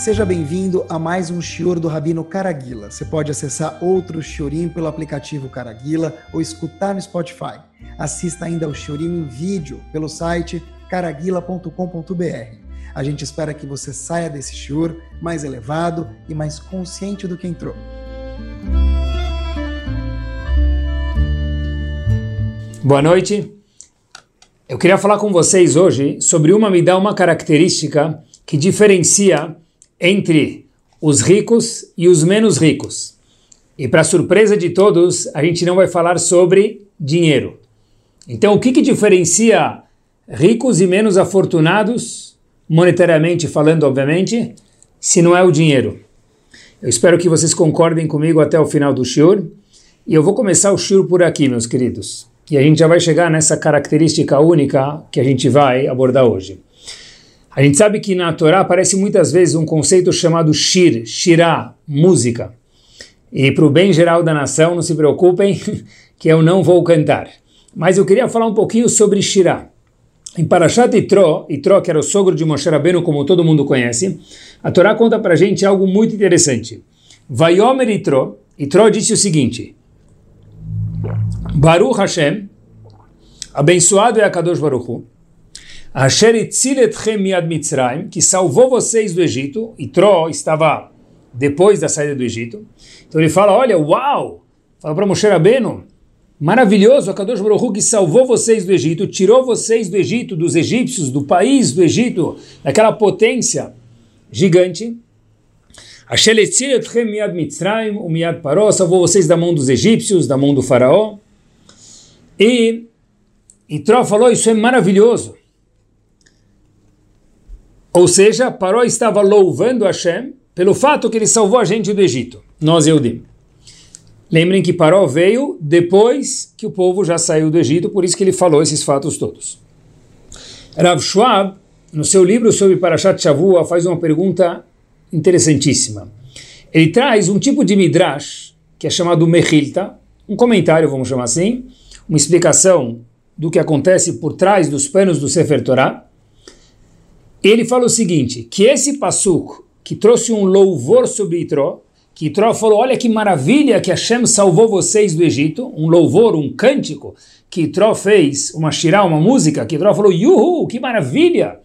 Seja bem-vindo a mais um Shior do Rabino Caraguila. Você pode acessar outro Shiorim pelo aplicativo Caraguila ou escutar no Spotify. Assista ainda ao Shiorim em vídeo pelo site caraguila.com.br. A gente espera que você saia desse Shior mais elevado e mais consciente do que entrou. Boa noite. Eu queria falar com vocês hoje sobre uma me dá uma característica que diferencia entre os ricos e os menos ricos. E para surpresa de todos, a gente não vai falar sobre dinheiro. Então, o que, que diferencia ricos e menos afortunados, monetariamente falando, obviamente, se não é o dinheiro? Eu espero que vocês concordem comigo até o final do shiur. E eu vou começar o shiur por aqui, meus queridos. E a gente já vai chegar nessa característica única que a gente vai abordar hoje. A gente sabe que na Torá aparece muitas vezes um conceito chamado shir, shirá, música. E para o bem geral da nação, não se preocupem que eu não vou cantar. Mas eu queria falar um pouquinho sobre shirá. Em Parashat Itro, Itro, que era o sogro de Moshe Rabbeinu, como todo mundo conhece, a Torá conta para gente algo muito interessante. Vayomer Itro, Itro disse o seguinte, Baruch Hashem, abençoado é a Kadosh Baruch Hu, Mitzrayim, que salvou vocês do Egito, e Tro estava depois da saída do Egito. Então ele fala, olha, uau! Fala para Moshe Rabbeinu, maravilhoso, a Kadosh Baruch que salvou vocês do Egito, tirou vocês do Egito, dos egípcios, do país do Egito, daquela potência gigante. Miad Mitzrayim, o miad Paró, salvou vocês da mão dos egípcios, da mão do faraó. E, e Tro falou, isso é maravilhoso. Ou seja, Paró estava louvando Hashem pelo fato que ele salvou a gente do Egito, nós Eudim. Lembrem que Paró veio depois que o povo já saiu do Egito, por isso que ele falou esses fatos todos. Rav Schwab, no seu livro sobre Parashat Shavua, faz uma pergunta interessantíssima. Ele traz um tipo de midrash, que é chamado Mechilta, um comentário, vamos chamar assim, uma explicação do que acontece por trás dos panos do Sefer Torah, ele fala o seguinte, que esse passuco que trouxe um louvor sobre Itró, que Itró falou, olha que maravilha que Hashem salvou vocês do Egito, um louvor, um cântico, que Itró fez, uma shirá, uma música, que Itró falou, yuhu, que maravilha,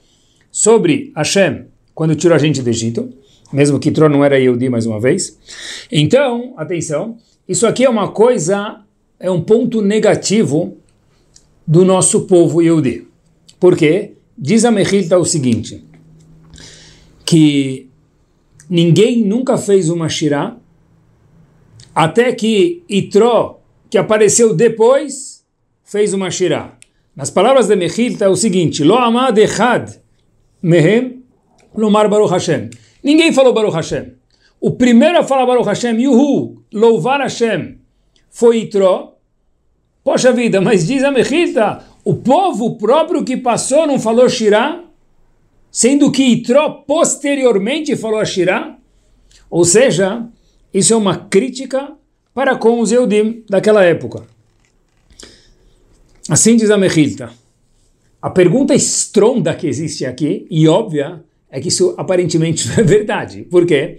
sobre Hashem, quando tirou a gente do Egito, mesmo que Itró não era Yehudi mais uma vez. Então, atenção, isso aqui é uma coisa, é um ponto negativo do nosso povo Yehudi. Por quê? Diz a Mechilta o seguinte, que ninguém nunca fez uma shirá, até que Itró, que apareceu depois, fez uma shirá. Nas palavras de Mechilta é o seguinte, Lo amad echad mehem lomar Baruch Hashem. Ninguém falou Baruch Hashem. O primeiro a falar Baruch Hashem, Yuhu, louvar Hashem, foi Itró. Poxa vida, mas diz a Mechilta, o povo próprio que passou não falou Shirá, sendo que Itró posteriormente falou a Shirá. Ou seja, isso é uma crítica para com os Eudim daquela época. Assim diz a Mechilta. A pergunta estronda que existe aqui, e óbvia, é que isso aparentemente não é verdade. Por quê?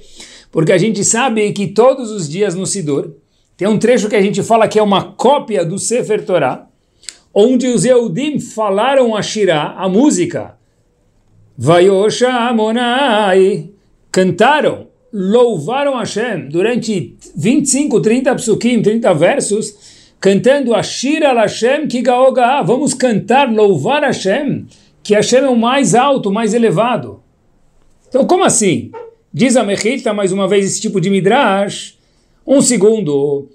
Porque a gente sabe que todos os dias no Sidur tem um trecho que a gente fala que é uma cópia do Sefer Torah, onde os Eudim falaram a Shirah, a música. Vayosha Amonai. Cantaram, louvaram Hashem durante 25, 30 psukim, 30 versos, cantando a Shira Hashem Kigaoga. Vamos cantar, louvar Hashem, que Hashem é o mais alto, o mais elevado. Então, como assim? Diz a Mechilta, mais uma vez, esse tipo de midrash. Um segundo.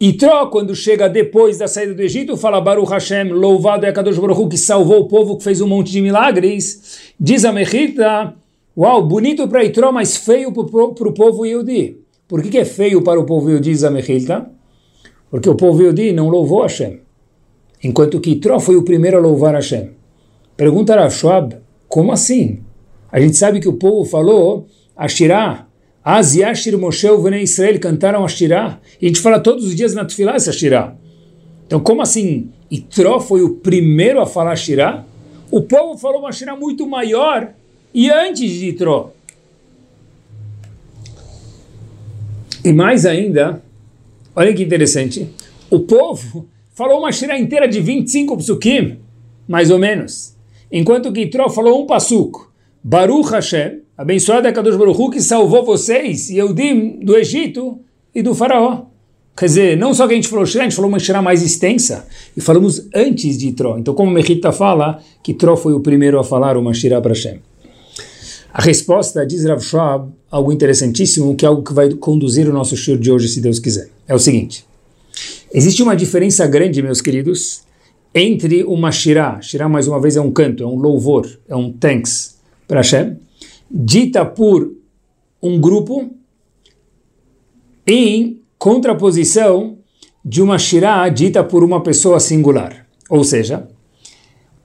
Itró, quando chega depois da saída do Egito, fala Baruch Hashem, louvado é Kadosh Baruch que salvou o povo, que fez um monte de milagres. Diz a Mechita, uau, bonito para Itró, mas feio para o povo Yehudi. Por que, que, é feio para o povo Yehudi, diz a Mechita? Porque o povo Yehudi não louvou Hashem. Enquanto que Itró foi o primeiro a louvar Hashem. Pergunta a Schwab, como assim? A gente sabe que o povo falou, Ashirah, Az Yashir Moshe e Israel cantaram a Shirah. E a gente fala todos os dias na Tufilá essa Shirah. Então, como assim? Itró foi o primeiro a falar Shirah? O povo falou uma Shirah muito maior e antes de Itró. E mais ainda, olha que interessante, o povo falou uma shira inteira de 25 psukim, mais ou menos, enquanto que Itró falou um passuco, Baruch Hashem, abençoado é Kadosh Baruch Hu, que salvou vocês, e Eudim, do Egito e do faraó. Quer dizer, não só que a gente falou Shirah, a gente falou uma Shirah mais extensa, e falamos antes de Tró. Então, como Mechita fala, que Tró foi o primeiro a falar uma Shirah para Hashem. A resposta diz Rav Schwab, algo interessantíssimo, que é algo que vai conduzir o nosso show de hoje, se Deus quiser. É o seguinte, existe uma diferença grande, meus queridos, entre uma Shirah, Shirah mais uma vez é um canto, é um louvor, é um thanks para Hashem, dita por um grupo, em contraposição de uma Shirah dita por uma pessoa singular. Ou seja,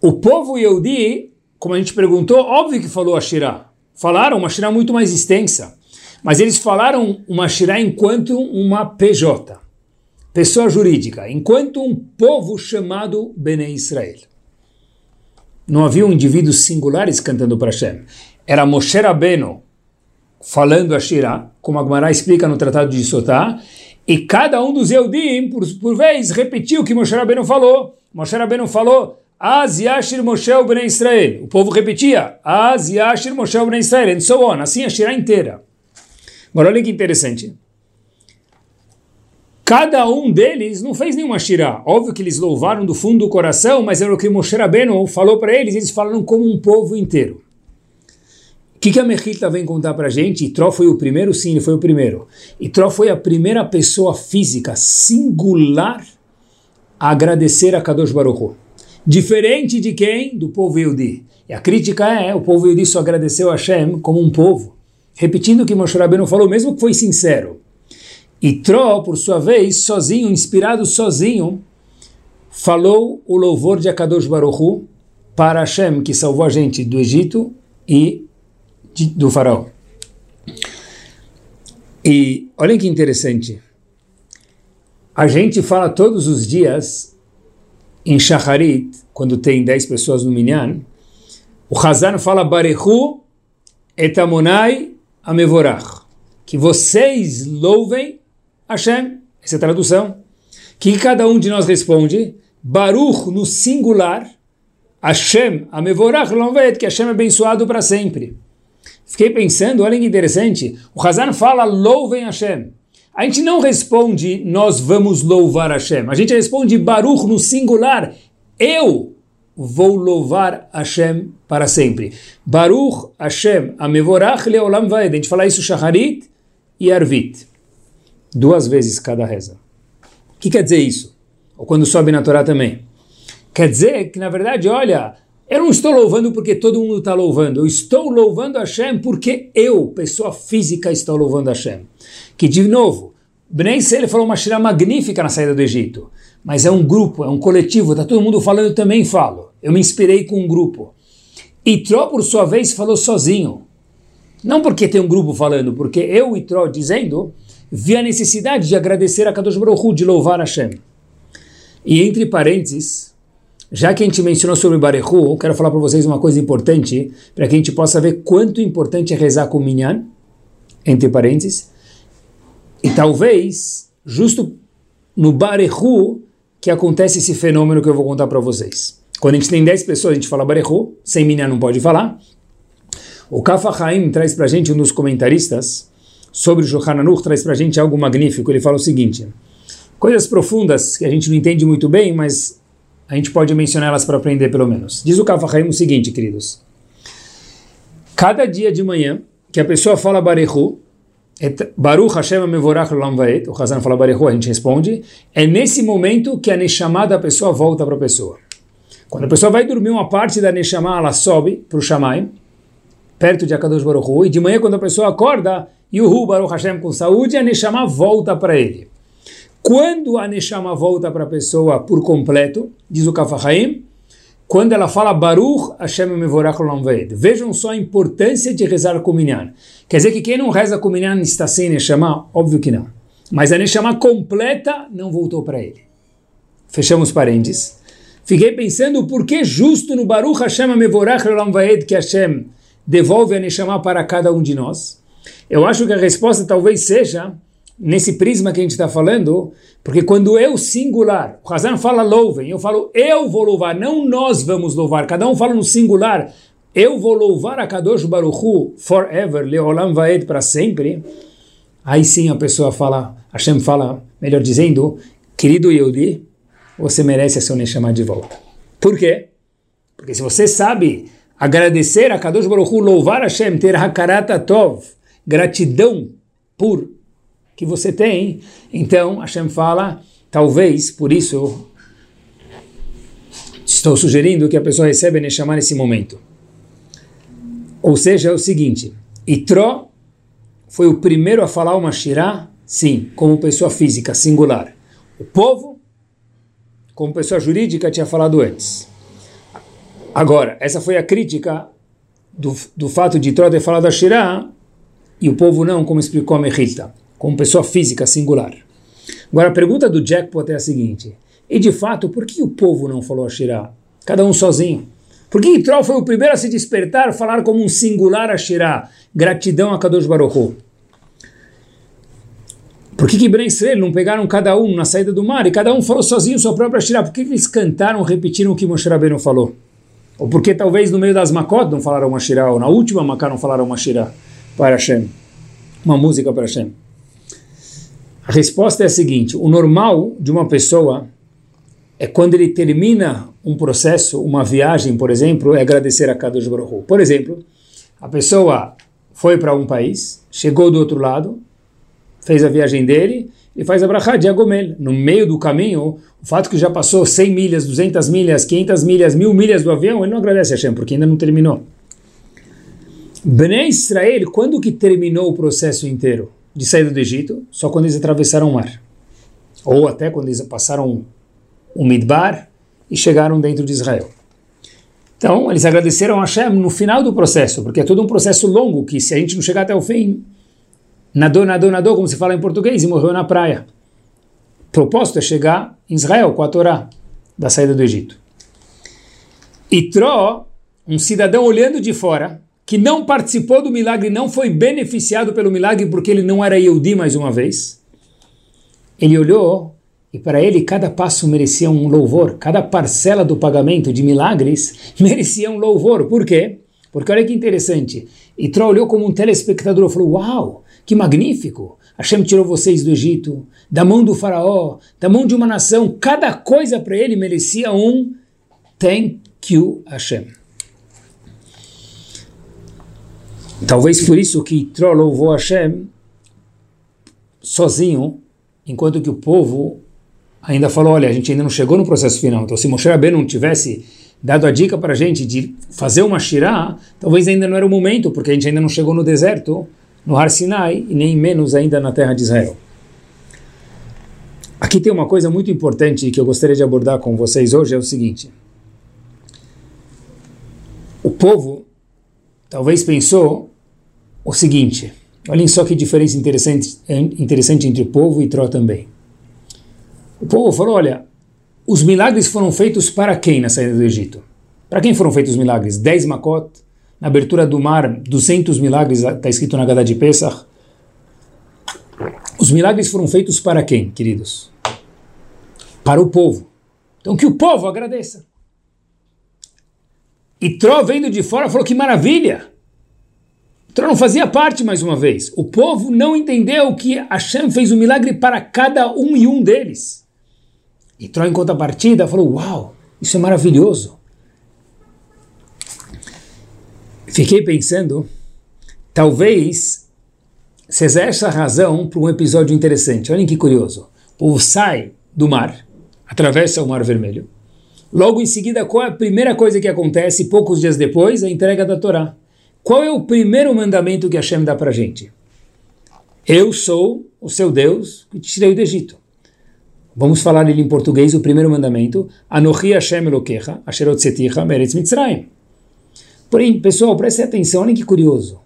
o povo Yehudi, como a gente perguntou, óbvio que falou a Shirah. Falaram uma Shirah muito mais extensa. Mas eles falaram uma Shirah enquanto uma PJ, pessoa jurídica, enquanto um povo chamado Bene Israel. Não havia indivíduos singulares cantando para Hashem. Era Moshe Rabbeinu falando a Shirah, como a Gemara explica no Tratado de Sotá, e cada um dos Eudim, por, por vez, repetiu o que Moshe Rabbeinu falou. Moshe Rabbeinu falou, Az Yashir Moshe Ben Israel. O povo repetia, Az Yashir Moshe Ben Israel, and so on. Assim a Shirah inteira. Agora olha que interessante. Cada um deles não fez nenhuma Shirah. Óbvio que eles louvaram do fundo do coração, mas era o que Moshe Rabbeinu falou para eles, eles falaram como um povo inteiro. Que, que a Mechita vem contar para gente? Itró foi o primeiro? Sim, ele foi o primeiro. Itró foi a primeira pessoa física singular a agradecer a Kadosh Baruch Hu. Diferente de quem? Do povo Yehudi. E a crítica é, o povo Yehudi só agradeceu a Hashem como um povo. Repetindo o que Moshe Rabbeinu falou, mesmo que foi sincero. Itró, por sua vez, sozinho, inspirado sozinho, falou o louvor de Akadosh Baruch Hu para Hashem, que salvou a gente do Egito e de, do faraó. E olhem que interessante. A gente fala todos os dias em Shacharit, quando tem 10 pessoas no Minyan, o Hazan fala Barechu etamonai amevorach. Que vocês louvem Hashem. Essa é a tradução. Que cada um de nós responde Baruch no singular, Hashem amevorach lovet, que Hashem é abençoado para sempre. Fiquei pensando, olha que interessante, o Hazan fala louvem Hashem. A gente não responde nós vamos louvar Hashem. A gente responde Baruch no singular. Eu vou louvar Hashem para sempre. Baruch Hashem amevorach leolam vaed. A gente fala isso Shacharit e Arvit. Duas vezes cada reza. O que quer dizer isso? Ou quando sobe na Torá também. Quer dizer que, na verdade, olha, eu não estou louvando porque todo mundo está louvando. Eu estou louvando Hashem porque eu, pessoa física, estou louvando Hashem. Que, de novo, Bnei ele falou uma shira magnífica na saída do Egito. Mas é um grupo, é um coletivo, está todo mundo falando, eu também falo. Eu me inspirei com um grupo. E Tró, por sua vez, falou sozinho. Não porque tem um grupo falando, porque eu e Tró dizendo, vi a necessidade de agradecer a Kadosh Baruch Hu, de louvar Hashem. E entre parênteses, já que a gente mencionou sobre Barehu, quero falar para vocês uma coisa importante, para que a gente possa ver quanto importante é rezar com Minyan, entre parênteses, e talvez, justo no Barehu, que acontece esse fenômeno que eu vou contar para vocês. Quando a gente tem 10 pessoas, a gente fala Barehu, sem Minyan não pode falar. O Kafa Haim traz para a gente, um dos comentaristas, sobre o Shulchan traz para a gente algo magnífico. Ele fala o seguinte, coisas profundas que a gente não entende muito bem, mas a gente pode mencioná-las para aprender pelo menos. Diz o Kafahaim o seguinte, queridos. Cada dia de manhã que a pessoa fala Barehu, Baruch Hashem Mevorach Olam o Hazan fala Barehu, a gente responde, é nesse momento que a Neshama da pessoa volta para a pessoa. Quando a pessoa vai dormir, uma parte da Neshama, ela sobe para o Shamayim, perto de Akadosh Baruch Hu, e de manhã, quando a pessoa acorda, Yuhu Baruch Hashem com saúde, a Neshama volta para ele. Quando a Neshama volta para a pessoa por completo, diz o Kafahaim, quando ela fala Baruch Hashem Mevorach Olam Vejam só a importância de rezar com Minyan. Quer dizer que quem não reza com Minyan está sem Neshama? Óbvio que não. Mas a Neshama completa não voltou para ele. Fechamos parênteses. Fiquei pensando por que justo no Baruch Hashem Mevorach Olam que Hashem devolve a Neshama para cada um de nós. Eu acho que a resposta talvez seja nesse prisma que a gente está falando, porque quando eu singular, o Hazan fala louvem, eu falo eu vou louvar, não nós vamos louvar, cada um fala no singular, eu vou louvar a Kadosh Baruch Hu forever, Leolam Vaed para sempre, aí sim a pessoa fala, Hashem fala, melhor dizendo, querido Yehudi, você merece a sua Neshama de volta. Por quê? Porque se você sabe agradecer a Kadosh Baruch Hu, louvar Hashem, ter Hakarata Tov, gratidão por que você tem, então Hashem fala, talvez, por isso estou sugerindo que a pessoa receba Neshama nesse momento. Ou seja, é o seguinte, Itró foi o primeiro a falar uma Shirah, sim, como pessoa física, singular. O povo, como pessoa jurídica, tinha falado antes. Agora, essa foi a crítica do, do fato de Itró ter falado a Shirah e o povo não, como explicou a Mechilta como pessoa física singular. Agora a pergunta do jackpot é a seguinte: e de fato, por que o povo não falou a Shirah? Cada um sozinho. Por que Itrol foi o primeiro a se despertar, falar como um singular a Shirah? Gratidão a Kadosh Baruch. Por que que Ben Israel não pegaram cada um na saída do mar e cada um falou sozinho sua própria Shirah? Por que, que eles cantaram, repetiram o que Moshe Rabbeinu falou? Ou porque talvez no meio das Makot não falaram uma Shirah, ou na última Makot não falaram uma Shirah para Hashem, uma música para Hashem? A resposta é a seguinte: o normal de uma pessoa é quando ele termina um processo, uma viagem, por exemplo, é agradecer a Kadosh Baruch. Por exemplo, a pessoa foi para um país, chegou do outro lado, fez a viagem dele e faz a brachá de Agomel. No meio do caminho, o fato que já passou 100 milhas, 200 milhas, 500 milhas, 1000 milhas do avião, ele não agradece a Hashem, porque ainda não terminou. Bnei Israel, quando que terminou o processo inteiro? De saída do Egito só quando eles atravessaram o mar. Ou até quando eles passaram o Midbar e chegaram dentro de Israel. Então, eles agradeceram a Hashem no final do processo, porque é todo um processo longo que se a gente não chegar até o fim, nadou, nadou, nadou, como se fala em português, e morreu na praia. O propósito é chegar em Israel com a Torá da saída do Egito. E Tró, um cidadão olhando de fora, que não participou do milagre, não foi beneficiado pelo milagre porque ele não era Yehudi mais uma vez, ele olhou e para ele cada passo merecia um louvor, cada parcela do pagamento de milagres merecia um louvor. Por quê? Porque olha que interessante. Itró olhou como um telespectador e falou: Uau, que magnífico! Hashem tirou vocês do Egito, da mão do faraó, da mão de uma nação. Cada coisa para ele merecia um thank you, Hashem. Talvez por isso que Tro louvou Hashem sozinho, enquanto que o povo ainda falou, olha, a gente ainda não chegou no processo final. Então se Moshe Rabbeinu não tivesse dado a dica para a gente de fazer uma shirah, talvez ainda não era o momento, porque a gente ainda não chegou no deserto, no Har Sinai, e nem menos ainda na terra de Israel. Aqui tem uma coisa muito importante que eu gostaria de abordar com vocês hoje, é o seguinte. O povo talvez pensou o seguinte: olhem só que diferença interessante, interessante entre o povo e Tró também. O povo falou: olha, os milagres foram feitos para quem na saída do Egito? Para quem foram feitos os milagres? 10 Makot, na abertura do mar, 200 milagres, está escrito na Gada de Pesach. Os milagres foram feitos para quem, queridos? Para o povo. Então que o povo agradeça. E Tró, vendo de fora, falou: que maravilha! Tró não fazia parte mais uma vez. O povo não entendeu que Hashem fez um milagre para cada um e um deles. E Tró, em contrapartida, falou: Uau, isso é maravilhoso. Fiquei pensando, talvez seja essa a razão para um episódio interessante. Olhem que curioso. O povo sai do mar, atravessa o Mar Vermelho Logo em seguida, qual é a primeira coisa que acontece poucos dias depois? A entrega da Torá. Qual é o primeiro mandamento que Hashem dá para a gente? Eu sou o seu Deus que te tirei do Egito. Vamos falar ele em português, o primeiro mandamento. Anochi Hashem Elokecha, Asherot Seticha, Meretz Mitzrayim. Porém, pessoal, prestem atenção, olhem que curioso.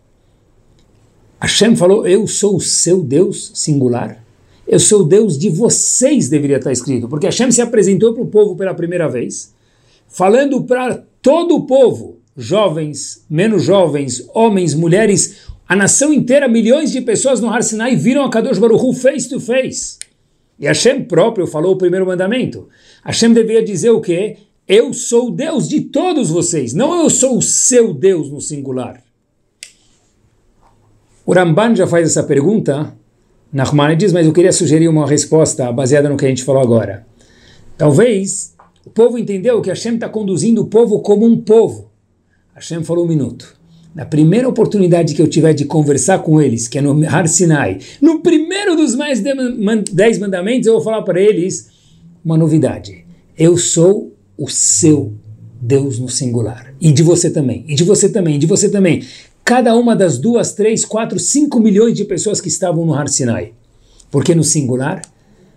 Hashem falou, eu sou o seu Deus singular eu sou o Deus de vocês, deveria estar escrito, porque Hashem se apresentou para o povo pela primeira vez, falando para todo o povo, jovens, menos jovens, homens, mulheres, A nação inteira, milhões de pessoas no Har Sinai viram a Kadosh Baruch Hu face to face. E Hashem próprio falou o primeiro mandamento. Hashem devia dizer o quê? Eu sou o Deus de todos vocês, não eu sou o seu Deus no singular. O Ramban já faz essa pergunta, Nachman diz, mas eu queria sugerir uma resposta baseada no que a gente falou agora. Talvez o povo entendeu que Hashem está conduzindo o povo como um povo. Hashem falou um minuto. Na primeira oportunidade que eu tiver de conversar com eles, que é no Har Sinai, no primeiro dos mais dez mandamentos, eu vou falar para eles uma novidade. Eu sou o seu Deus no singular. E de você também, e de você também, e de você também. Cada uma das duas, três, quatro, cinco milhões de pessoas que estavam no Har Sinai. Porque no singular,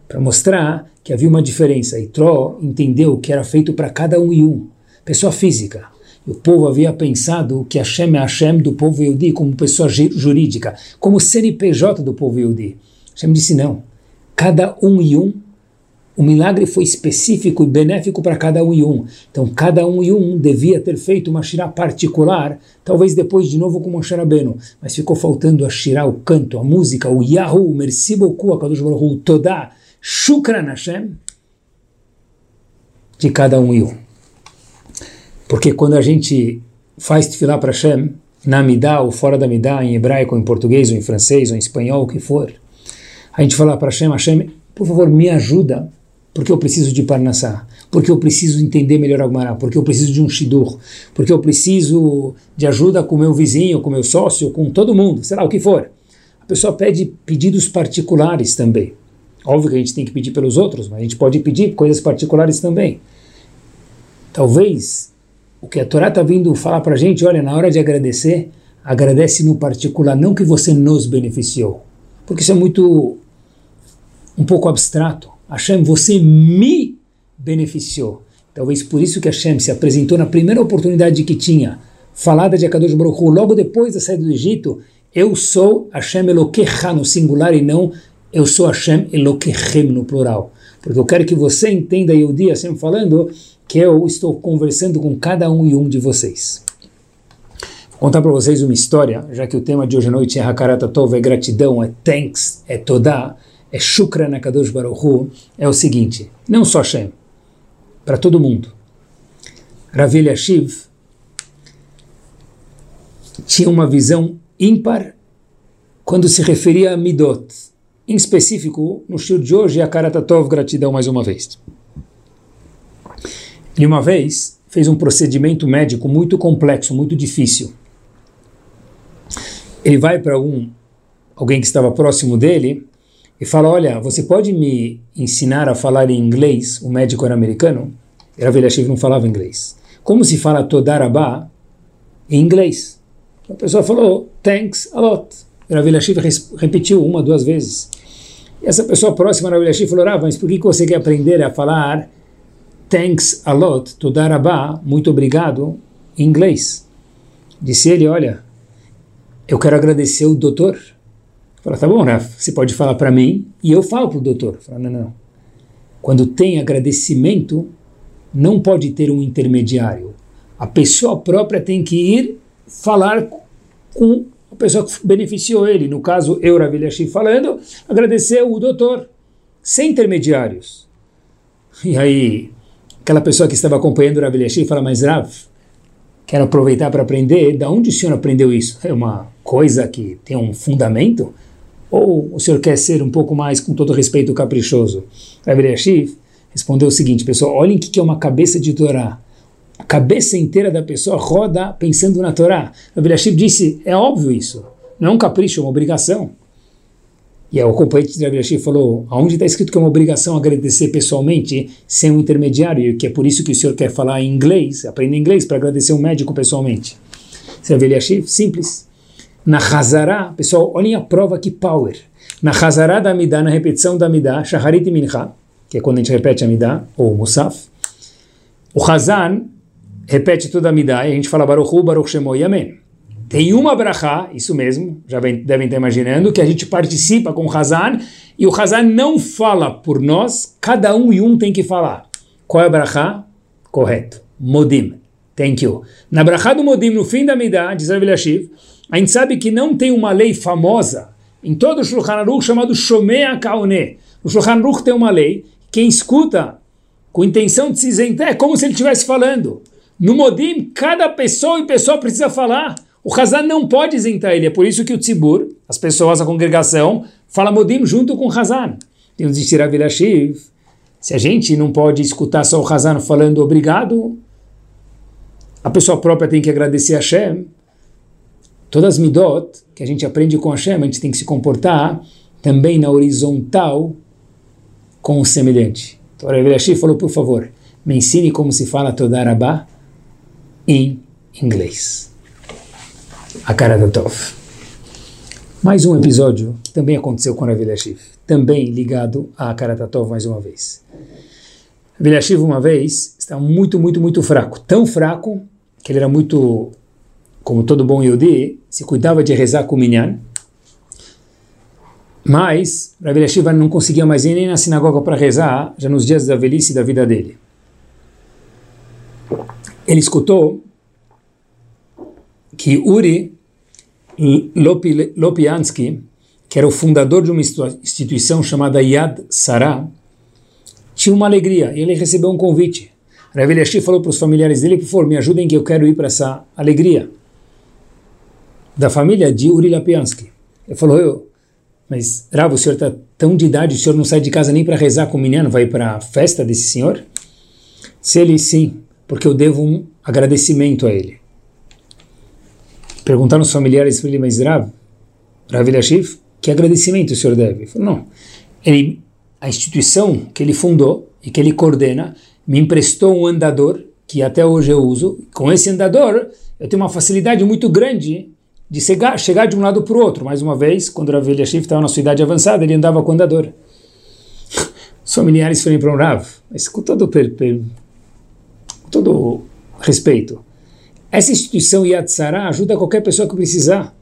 para mostrar que havia uma diferença. E Tró entendeu que era feito para cada um e um. Pessoa física, o povo havia pensado que Hashem é Hashem do povo Yehudi como pessoa jurídica, como CNPJ do povo Yehudi. Hashem disse não. Cada um e um, o milagre foi específico e benéfico para cada um e um. Então cada um e um devia ter feito uma shirá particular, talvez depois de novo com Moshe Rabbeinu, mas ficou faltando a shirá, o canto, a música, o Yahoo, merci beaucoup, a Kadosh Baruch Hu, Todá, Shukran Hashem, de cada um e um. Porque quando a gente faz tefilá para Hashem, na Midá ou fora da Midá, em hebraico, em português, ou em francês, ou em espanhol, o que for, a gente fala para Hashem, Hashem, por favor, me ajuda, porque eu preciso de Parnassá, porque eu preciso entender melhor a Gemara, porque eu preciso de um Shidur, porque eu preciso de ajuda com meu vizinho, com meu sócio, com todo mundo, sei lá, o que for. A pessoa pede pedidos particulares também. Óbvio que a gente tem que pedir pelos outros, mas a gente pode pedir coisas particulares também. Talvez o que a Torá está vindo falar para a gente, olha, na hora de agradecer, agradece no particular, não que você nos beneficiou, porque isso é muito, um pouco abstrato. Hashem, você me beneficiou. Talvez por isso que Hashem se apresentou na primeira oportunidade que tinha, falada de Akadosh Baruch Hu, logo depois da saída do Egito, eu sou Hashem Elokecha no singular e não eu sou Hashem Elokechem no plural. Porque eu quero que você entenda, Yehudi, assim falando, que eu estou conversando com cada um e um de vocês. Vou contar para vocês uma história, já que o tema de hoje à noite é Hakarata Tov, é gratidão, é thanks, é Todá, é Shukra Nakadosh Baruch Hu, é o seguinte, não só Hashem, para todo mundo. Rav Eliashiv tinha uma visão ímpar quando se referia a Midot, em específico, no show de hoje, a Karatatov, gratidão mais uma vez. E uma vez fez um procedimento médico muito complexo, muito difícil. Ele vai para um, alguém que estava próximo dele e fala: Olha, você pode me ensinar a falar em inglês? O médico era americano. Rav Eliashiv não falava inglês. Como se fala Todarabá em inglês? A pessoa falou: Thanks a lot. Rav Eliashiv repetiu uma, duas vezes. E essa pessoa próxima a Rav Eliashiv falou: Rav, mas por que você quer aprender a falar thanks a lot, todarabá, muito obrigado, em inglês. Disse ele, olha, eu quero agradecer o doutor. Fala, tá bom, Raf, você pode falar para mim e eu falo para o doutor. Fala, não, não. Quando tem agradecimento, não pode ter um intermediário. A pessoa própria tem que ir falar com a pessoa que beneficiou ele. No caso, eu, Ravilhashi, falando, agradecer o doutor, sem intermediários. E aí, aquela pessoa que estava acompanhando o Rav Eliashib fala, mas Rav, quero aproveitar para aprender, da onde o senhor aprendeu isso? É uma coisa que tem um fundamento? Ou o senhor quer ser um pouco mais, com todo respeito, caprichoso? Eliashib respondeu o seguinte, pessoal, olhem o que é uma cabeça de Torá. A cabeça inteira da pessoa roda pensando na Torá. Eliashib disse, é óbvio isso, não é um capricho, é uma obrigação. E o acompanhante de Rav falou, aonde está escrito que é uma obrigação agradecer pessoalmente sem um intermediário, que é por isso que o senhor quer falar em inglês, aprender inglês para agradecer um médico pessoalmente. Rav simples. Na Hazará, pessoal, olhem a prova que power. Na Hazará da Amidá, na repetição da Amidá, Shaharit Mincha, que é quando a gente repete a Amidá, ou Musaf, o Hazan repete toda a Amidá e a gente fala Baruch Hu, Baruch Shemo e Amém. Tem uma brachá, isso mesmo, já devem estar imaginando, que a gente participa com o Hazan e o Hazan não fala por nós, cada um e um tem que falar. Qual é a brachá? Correto. Modim. Thank you. Na brachá do Modim, no fim da Midah, diz Rav a gente sabe que não tem uma lei famosa em todo o Shulchan Aruch chamado Shomea Kaone. O Shulchan Aruch tem uma lei, quem escuta com intenção de se isentar é como se ele estivesse falando. No Modim, cada pessoa e pessoa precisa falar. O Hazan não pode isentar ele, é por isso que o Tzibur, as pessoas, a congregação, fala Modim junto com o Hazan. Tem os de Shiv. Se a gente não pode escutar só o Hazan falando obrigado, a pessoa própria tem que agradecer a Hashem. Todas as midot que a gente aprende com Hashem, a gente tem que se comportar também na horizontal com o semelhante. Então, Rav falou, por favor, me ensine como se fala Todarabá em inglês. A cara da Tov. Mais um episódio que também aconteceu com Rav também ligado a Karatatov mais uma vez. Rav uma vez estava muito, muito, muito fraco, tão fraco que ele era muito, como todo bom Yodi, se cuidava de rezar com o Minyan, mas Rav Eliashiv não conseguia mais ir nem na sinagoga para rezar, já nos dias da velhice da vida dele. Ele escutou que Uri Lopiansky, que era o fundador de uma instituição chamada Yad Sarah, tinha uma alegria e ele recebeu um convite. Rav Eliashiv falou para os familiares dele, por favor, me ajudem que eu quero ir para essa alegria da família de Uri Lopiansky. Ele falou, eu, mas Rav, o senhor está tão de idade, o senhor não sai de casa nem para rezar com o menino, vai para a festa desse senhor? Se ele sim, porque eu devo um agradecimento a ele. Perguntaram os familiares para ele, mas Rav, Rav Eliashiv, que agradecimento o senhor deve? Ele falou, não, ele, a instituição que ele fundou e que ele coordena me emprestou um andador que até hoje eu uso. Com esse andador, eu tenho uma facilidade muito grande de chegar, chegar de um lado para o outro. Mais uma vez, quando o Rav Eliashiv estava na sua idade avançada, ele andava com andador. Os familiares foram para um Rav, mas com todo, per, per, com todo respeito. Essa instituição Yad Sarah ajuda qualquer pessoa que precisar.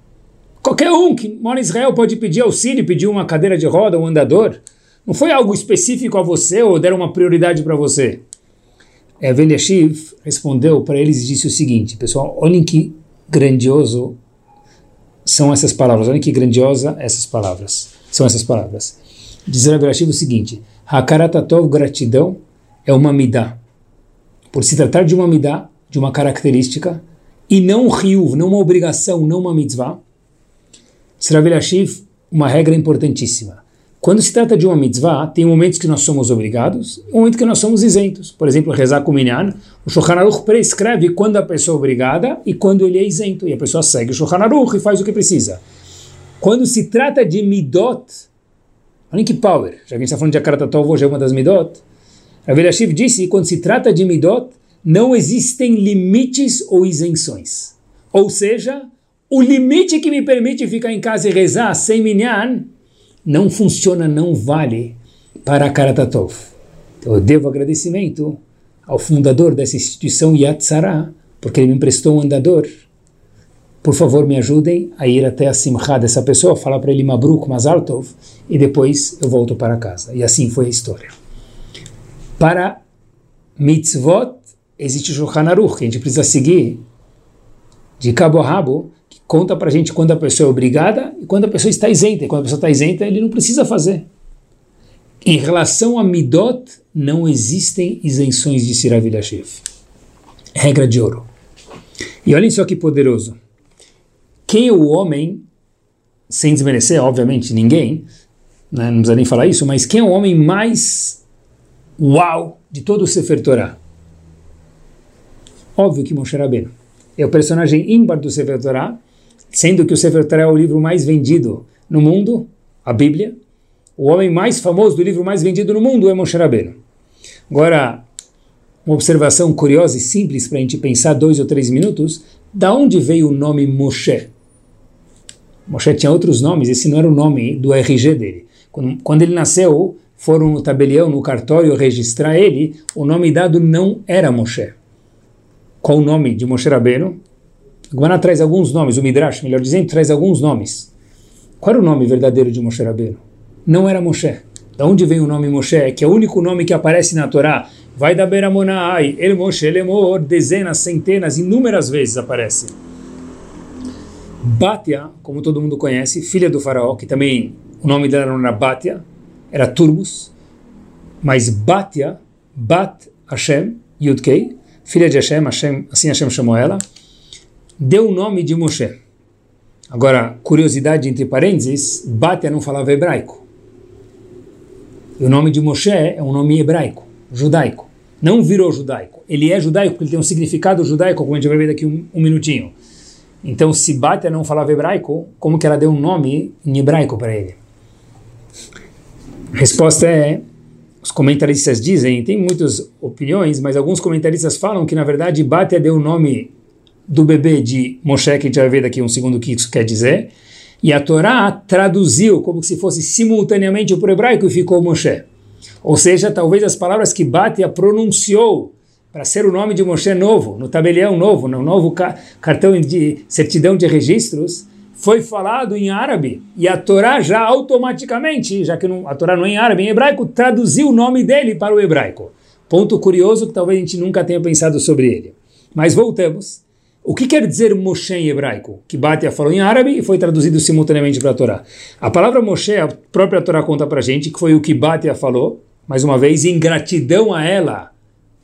Qualquer um que mora em Israel pode pedir auxílio, pedir uma cadeira de roda, um andador. Não foi algo específico a você ou deram uma prioridade para você. Evel Yashiv respondeu para eles e disse o seguinte, pessoal, olhem que grandioso são essas palavras, olhem que grandiosa essas palavras, são essas palavras. Diz Yashiv o seguinte, Hakaratatov, gratidão, é uma midá. Por se tratar de uma midá, de uma característica, e não um rio, não uma obrigação, não uma mitzvah, Sravel Hashiv, uma regra importantíssima. Quando se trata de uma mitzvah, tem momentos que nós somos obrigados e momentos que nós somos isentos. Por exemplo, rezar com o minyan, o Shulchan Aruch prescreve quando a pessoa é obrigada e quando ele é isento. E a pessoa segue o Shulchan Aruch e faz o que precisa. Quando se trata de midot, olha que power, já que a gente está falando de Akaratatov, hoje é uma das midot, Rav Hashiv disse, quando se trata de midot, não existem limites ou isenções. Ou seja, o limite que me permite ficar em casa e rezar sem minyan não funciona, não vale para Karatatov. Então eu devo agradecimento ao fundador dessa instituição Yad Sarah, porque ele me emprestou um andador. Por favor, me ajudem a ir até a Simcha dessa pessoa, falar para ele Mabruk Mazaltov, e depois eu volto para casa. E assim foi a história. Para mitzvot, existe Shulchan Aruch, que a gente precisa seguir de cabo a rabo, conta para a gente quando a pessoa é obrigada e quando a pessoa está isenta. E quando a pessoa está isenta, ele não precisa fazer. Em relação a Midot, não existem isenções de Sirav Regra de ouro. E olhem só que poderoso. Quem é o homem, sem desmerecer, obviamente, ninguém, né, não precisa nem falar isso, mas quem é o homem mais uau de todo o Sefer Torah? Óbvio que Moshe Rabbeinu. É o personagem ímpar do Sefer Torah, sendo que o Sefer Torah é o livro mais vendido no mundo, a Bíblia. O homem mais famoso do livro mais vendido no mundo é Moshe Rabbeinu. Agora, uma observação curiosa e simples para a gente pensar dois ou três minutos, da onde veio o nome Moshe? Moshe tinha outros nomes, esse não era o nome do RG dele. Quando, quando ele nasceu, foram no tabelião, no cartório registrar ele, o nome dado não era Moshe qual o nome de Moshe Rabbeinu. Agora traz alguns nomes, o Midrash, melhor dizendo, traz alguns nomes. Qual era o nome verdadeiro de Moshe Rabbeinu? Não era Moshe. Da onde vem o nome Moshe? Que é o único nome que aparece na Torá. Vai da Beramonai, El Moshe Lemor, dezenas, centenas, inúmeras vezes aparece. Batia, como todo mundo conhece, filha do faraó, que também o nome dela não era Batia, era Turmus, mas Batia, Bat Hashem, Yudkei, filha de Hashem, Hashem, assim Hashem chamou ela, deu o nome de Moshe. Agora, curiosidade entre parênteses, Batia não falava hebraico. E o nome de Moshe é um nome hebraico, judaico. Não virou judaico. Ele é judaico porque ele tem um significado judaico, como a gente vai ver daqui um, um minutinho. Então, se Batia não falava hebraico, como que ela deu um nome em hebraico para ele? A resposta é, os comentaristas dizem, tem muitas opiniões, mas alguns comentaristas falam que, na verdade, Batia deu o nome do bebê de Moshe, que a gente vai ver daqui um segundo o que isso quer dizer, e a Torá traduziu como se fosse simultaneamente para o hebraico e ficou Moshe. Ou seja, talvez as palavras que Batia pronunciou para ser o nome de Moshe novo, no tabelião novo, no novo ca cartão de certidão de registros, foi falado em árabe. E a Torá já automaticamente, já que não, a Torá não é em árabe, em hebraico, traduziu o nome dele para o hebraico. Ponto curioso que talvez a gente nunca tenha pensado sobre ele. Mas voltamos. O que quer dizer Moshe em hebraico? Que Batia falou em árabe e foi traduzido simultaneamente para a Torá. A palavra Moshe, a própria Torá conta para gente que foi o que Batia falou, mais uma vez, em gratidão a ela,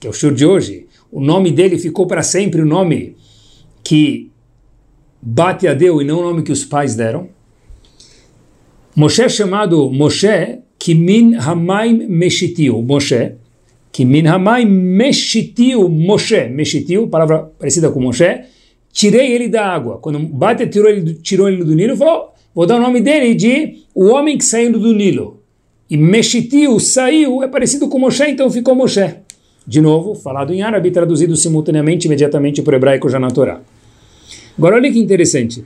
que é o shur de hoje. O nome dele ficou para sempre o nome que Batia deu e não o nome que os pais deram. Moshe é chamado Moshe Kimin Hamaim Meshitiu. Moshe que min hamai meshitiu Moshe, meshitiu, palavra parecida com Moshe, tirei ele da água. Quando Bate tirou ele, tirou ele do Nilo, falou, vou dar o nome dele de o homem que saiu do Nilo. E meshitiu, saiu, é parecido com Moshe, então ficou Moshe. De novo, falado em árabe, traduzido simultaneamente, imediatamente para o hebraico já na Torá. Agora olha que interessante.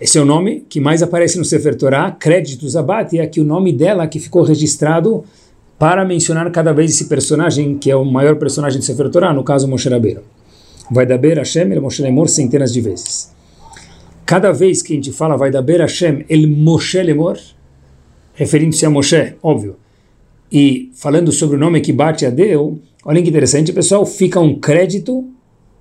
Esse é o nome que mais aparece no Sefer Torá, créditos a é aqui o nome dela que ficou registrado para mencionar cada vez esse personagem, que é o maior personagem de Sefer Torah, no caso Moshe Rabbeinu. Vai dar Ber Hashem, el Moshe Lemor, centenas de vezes. Cada vez que a gente fala vai dar Ber Hashem, el Moshe Lemor, referindo-se a Moshe, óbvio, e falando sobre o nome que Batia deu, olha que interessante, pessoal, fica um crédito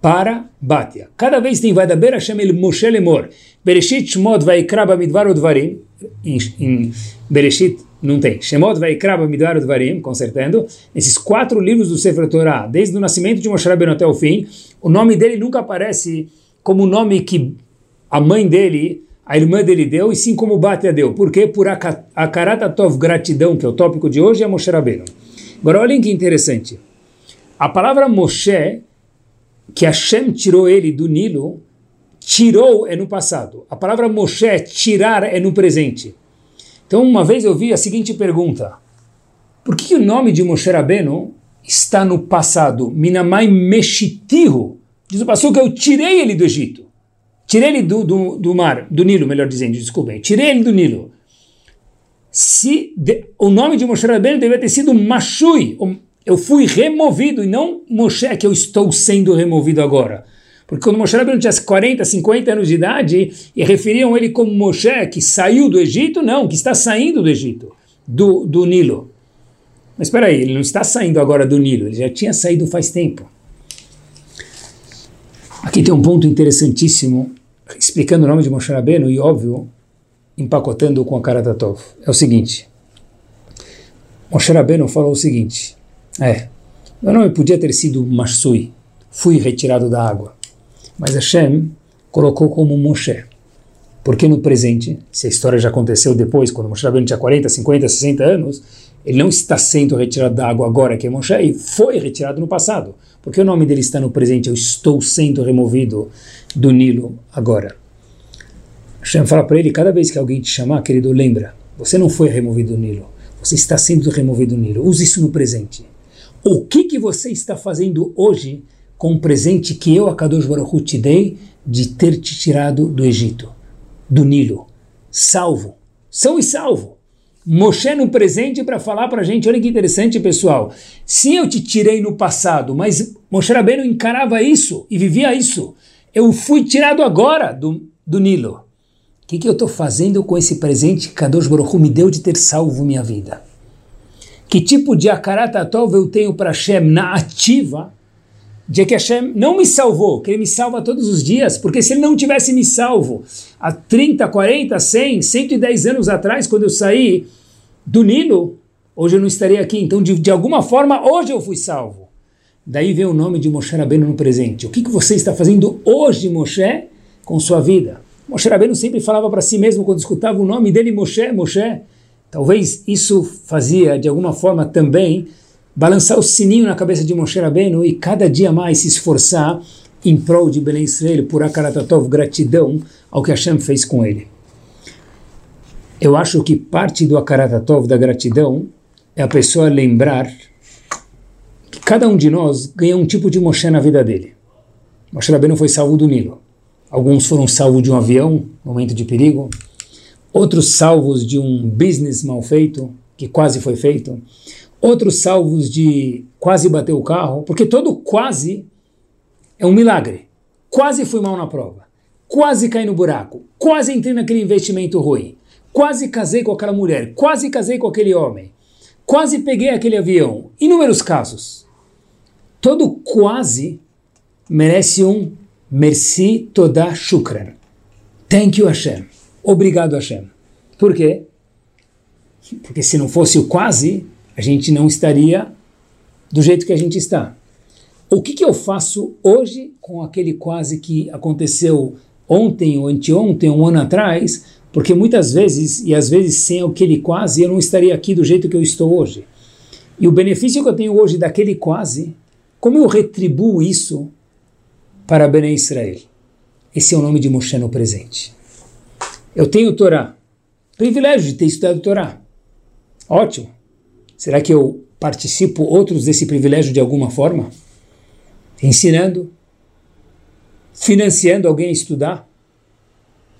para Batia. Cada vez tem vai dar Ber Hashem, el Moshe Lemor, Bereshit Shmod Kraba Midvar Odvarim, em Bereshit não tem. Shemot Vaikra Midbar Dvarim, consertando, esses quatro livros do Sefer Torah, desde o nascimento de Moshe Rabbeinu até o fim, o nome dele nunca aparece como o nome que a mãe dele, a irmã dele deu, e sim como Batia deu. Por quê? Por Akaratatov, gratidão, que é o tópico de hoje, é Moshe Rabbeinu. Agora olhem que interessante. A palavra Moshe, que Hashem tirou ele do Nilo, tirou é no passado. A palavra Moshe, tirar, é no presente. Então, uma vez eu vi a seguinte pergunta: Por que o nome de Moshe Rabbeinu está no passado? Minamai Meshitihu. Diz o passo que eu tirei ele do Egito. Tirei ele do, do, do mar, do Nilo, melhor dizendo, desculpem. Tirei ele do Nilo. Se de, o nome de Moshe Rabbeinu deveria ter sido Mashui. Eu fui removido e não Moshe que eu estou sendo removido agora. Porque quando Moshe Rabbeinu tinha 40, 50 anos de idade, e referiam ele como Moshe, que saiu do Egito, não, que está saindo do Egito, do, do Nilo. Mas espera aí, ele não está saindo agora do Nilo, ele já tinha saído faz tempo. Aqui tem um ponto interessantíssimo, explicando o nome de Moshe Rabbeinu, e óbvio, empacotando com a cara da Tov. É o seguinte, Moshe Rabbeinu falou o seguinte, é, meu nome podia ter sido Marsui, fui retirado da água. Mas Hashem colocou como Moshe. Porque no presente, se a história já aconteceu depois, quando Moshe Rabbeinu tinha 40, 50, 60 anos, ele não está sendo retirado da água agora que é Moshe, e foi retirado no passado. Porque o nome dele está no presente, eu estou sendo removido do Nilo agora. Hashem fala para ele, cada vez que alguém te chamar, querido, lembra, você não foi removido do Nilo, você está sendo removido do Nilo. Use isso no presente. O que, que você está fazendo hoje com o presente que eu, a Kadosh Baruch te dei de ter te tirado do Egito, do Nilo, salvo, são e salvo. Moshe no presente para falar para a gente, olha que interessante pessoal, se eu te tirei no passado, mas Moshe Rabbeinu encarava isso e vivia isso, eu fui tirado agora do, do Nilo. O que, que eu estou fazendo com esse presente que Kadosh Baruch me deu de ter salvo minha vida? Que tipo de akaratatov eu tenho para Hashem na ativa de que Hashem não me salvou, que ele me salva todos os dias, porque se ele não tivesse me salvo há 30, 40, 100, 110 anos atrás, quando eu saí do Nilo, hoje eu não estaria aqui. Então, de, de alguma forma, hoje eu fui salvo. Daí vem o nome de Moshe Rabbeinu no presente. O que, que você está fazendo hoje, Moshe, com sua vida? Moshe Rabbeinu sempre falava para si mesmo, quando escutava o nome dele, Moshe, Moshe. Talvez isso fazia, de alguma forma, também balançar o sininho na cabeça de Moshe Rabbeinu e cada dia mais se esforçar em prol de Ben Israel, por Akaratatov, gratidão ao que Hashem fez com ele. Eu acho que parte do Akaratatov, da gratidão, é a pessoa lembrar que cada um de nós ganha um tipo de Moshe na vida dele. Moshe Rabbeinu foi salvo do Nilo. Alguns foram salvos de um avião, momento de perigo. Outros salvos de um business mal feito, que quase foi feito. Outros salvos de quase bater o carro, porque todo quase é um milagre. Quase fui mal na prova. Quase caí no buraco. Quase entrei naquele investimento ruim. Quase casei com aquela mulher. Quase casei com aquele homem. Quase peguei aquele avião. Inúmeros casos. Todo quase merece um merci toda shukran. Thank you Hashem. Obrigado Hashem. Por quê? Porque se não fosse o quase, a gente não estaria do jeito que a gente está. O que, que eu faço hoje com aquele quase que aconteceu ontem ou anteontem, um ano atrás, porque muitas vezes, e às vezes sem aquele quase, eu não estaria aqui do jeito que eu estou hoje. E o benefício que eu tenho hoje daquele quase, como eu retribuo isso para Bene Israel? Esse é o nome de Moshe no presente. Eu tenho Torá, privilégio de ter estudado Torá. Ótimo. Será que eu participo outros desse privilégio de alguma forma? Ensinando, financiando alguém a estudar,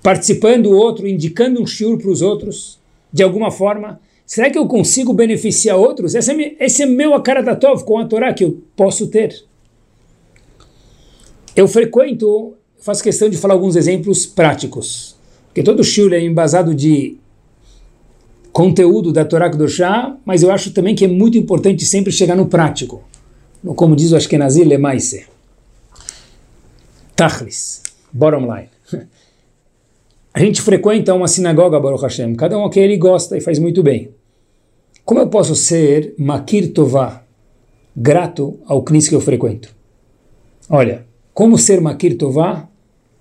participando o outro, indicando um shiur para os outros, de alguma forma. Será que eu consigo beneficiar outros? Esse é, esse é meu Akaratatov com a Torá que eu posso ter. Eu frequento, faço questão de falar alguns exemplos práticos, porque todo shiur é embasado de conteúdo da Torá Kedoshá, mas eu acho também que é muito importante sempre chegar no prático, como diz o Ashkenazi, lemaise. Tachlis, bottom line. A gente frequenta uma sinagoga, Baruch Hashem, cada um que ele gosta e faz muito bem. Como eu posso ser makir tová, grato ao knis que eu frequento? Olha, como ser makir tová,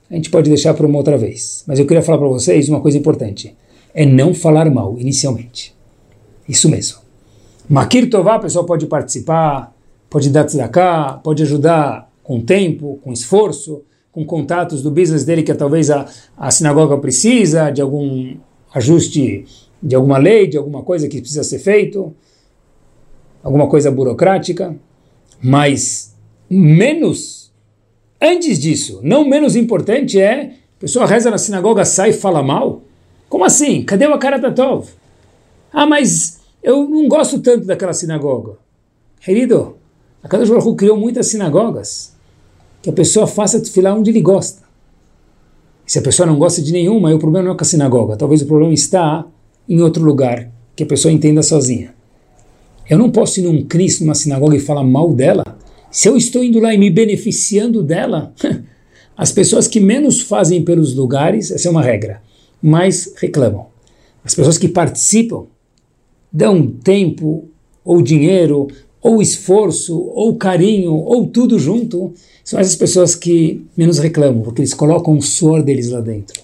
a gente pode deixar para uma outra vez. Mas eu queria falar para vocês uma coisa importante é não falar mal inicialmente. Isso mesmo. Makir Tová, a pessoa pode participar, pode dar tzedakah, pode ajudar com tempo, com esforço, com contatos do business dele que talvez a, a sinagoga precisa, de algum ajuste de alguma lei, de alguma coisa que precisa ser feito, alguma coisa burocrática, mas menos, antes disso, não menos importante é, a pessoa reza na sinagoga, sai e fala mal, como assim? Cadê o Akaratatov? Ah, mas eu não gosto tanto daquela sinagoga. Querido, a Kadosh Baruch criou muitas sinagogas que a pessoa faça tefilá onde ele gosta. E se a pessoa não gosta de nenhuma, o problema não é com a sinagoga. Talvez o problema está em outro lugar, que a pessoa entenda sozinha. Eu não posso ir num Cristo, numa sinagoga e falar mal dela. Se eu estou indo lá e me beneficiando dela, as pessoas que menos fazem pelos lugares, essa é uma regra mais reclamam. As pessoas que participam dão tempo, ou dinheiro, ou esforço, ou carinho, ou tudo junto, são essas pessoas que menos reclamam, porque eles colocam o suor deles lá dentro.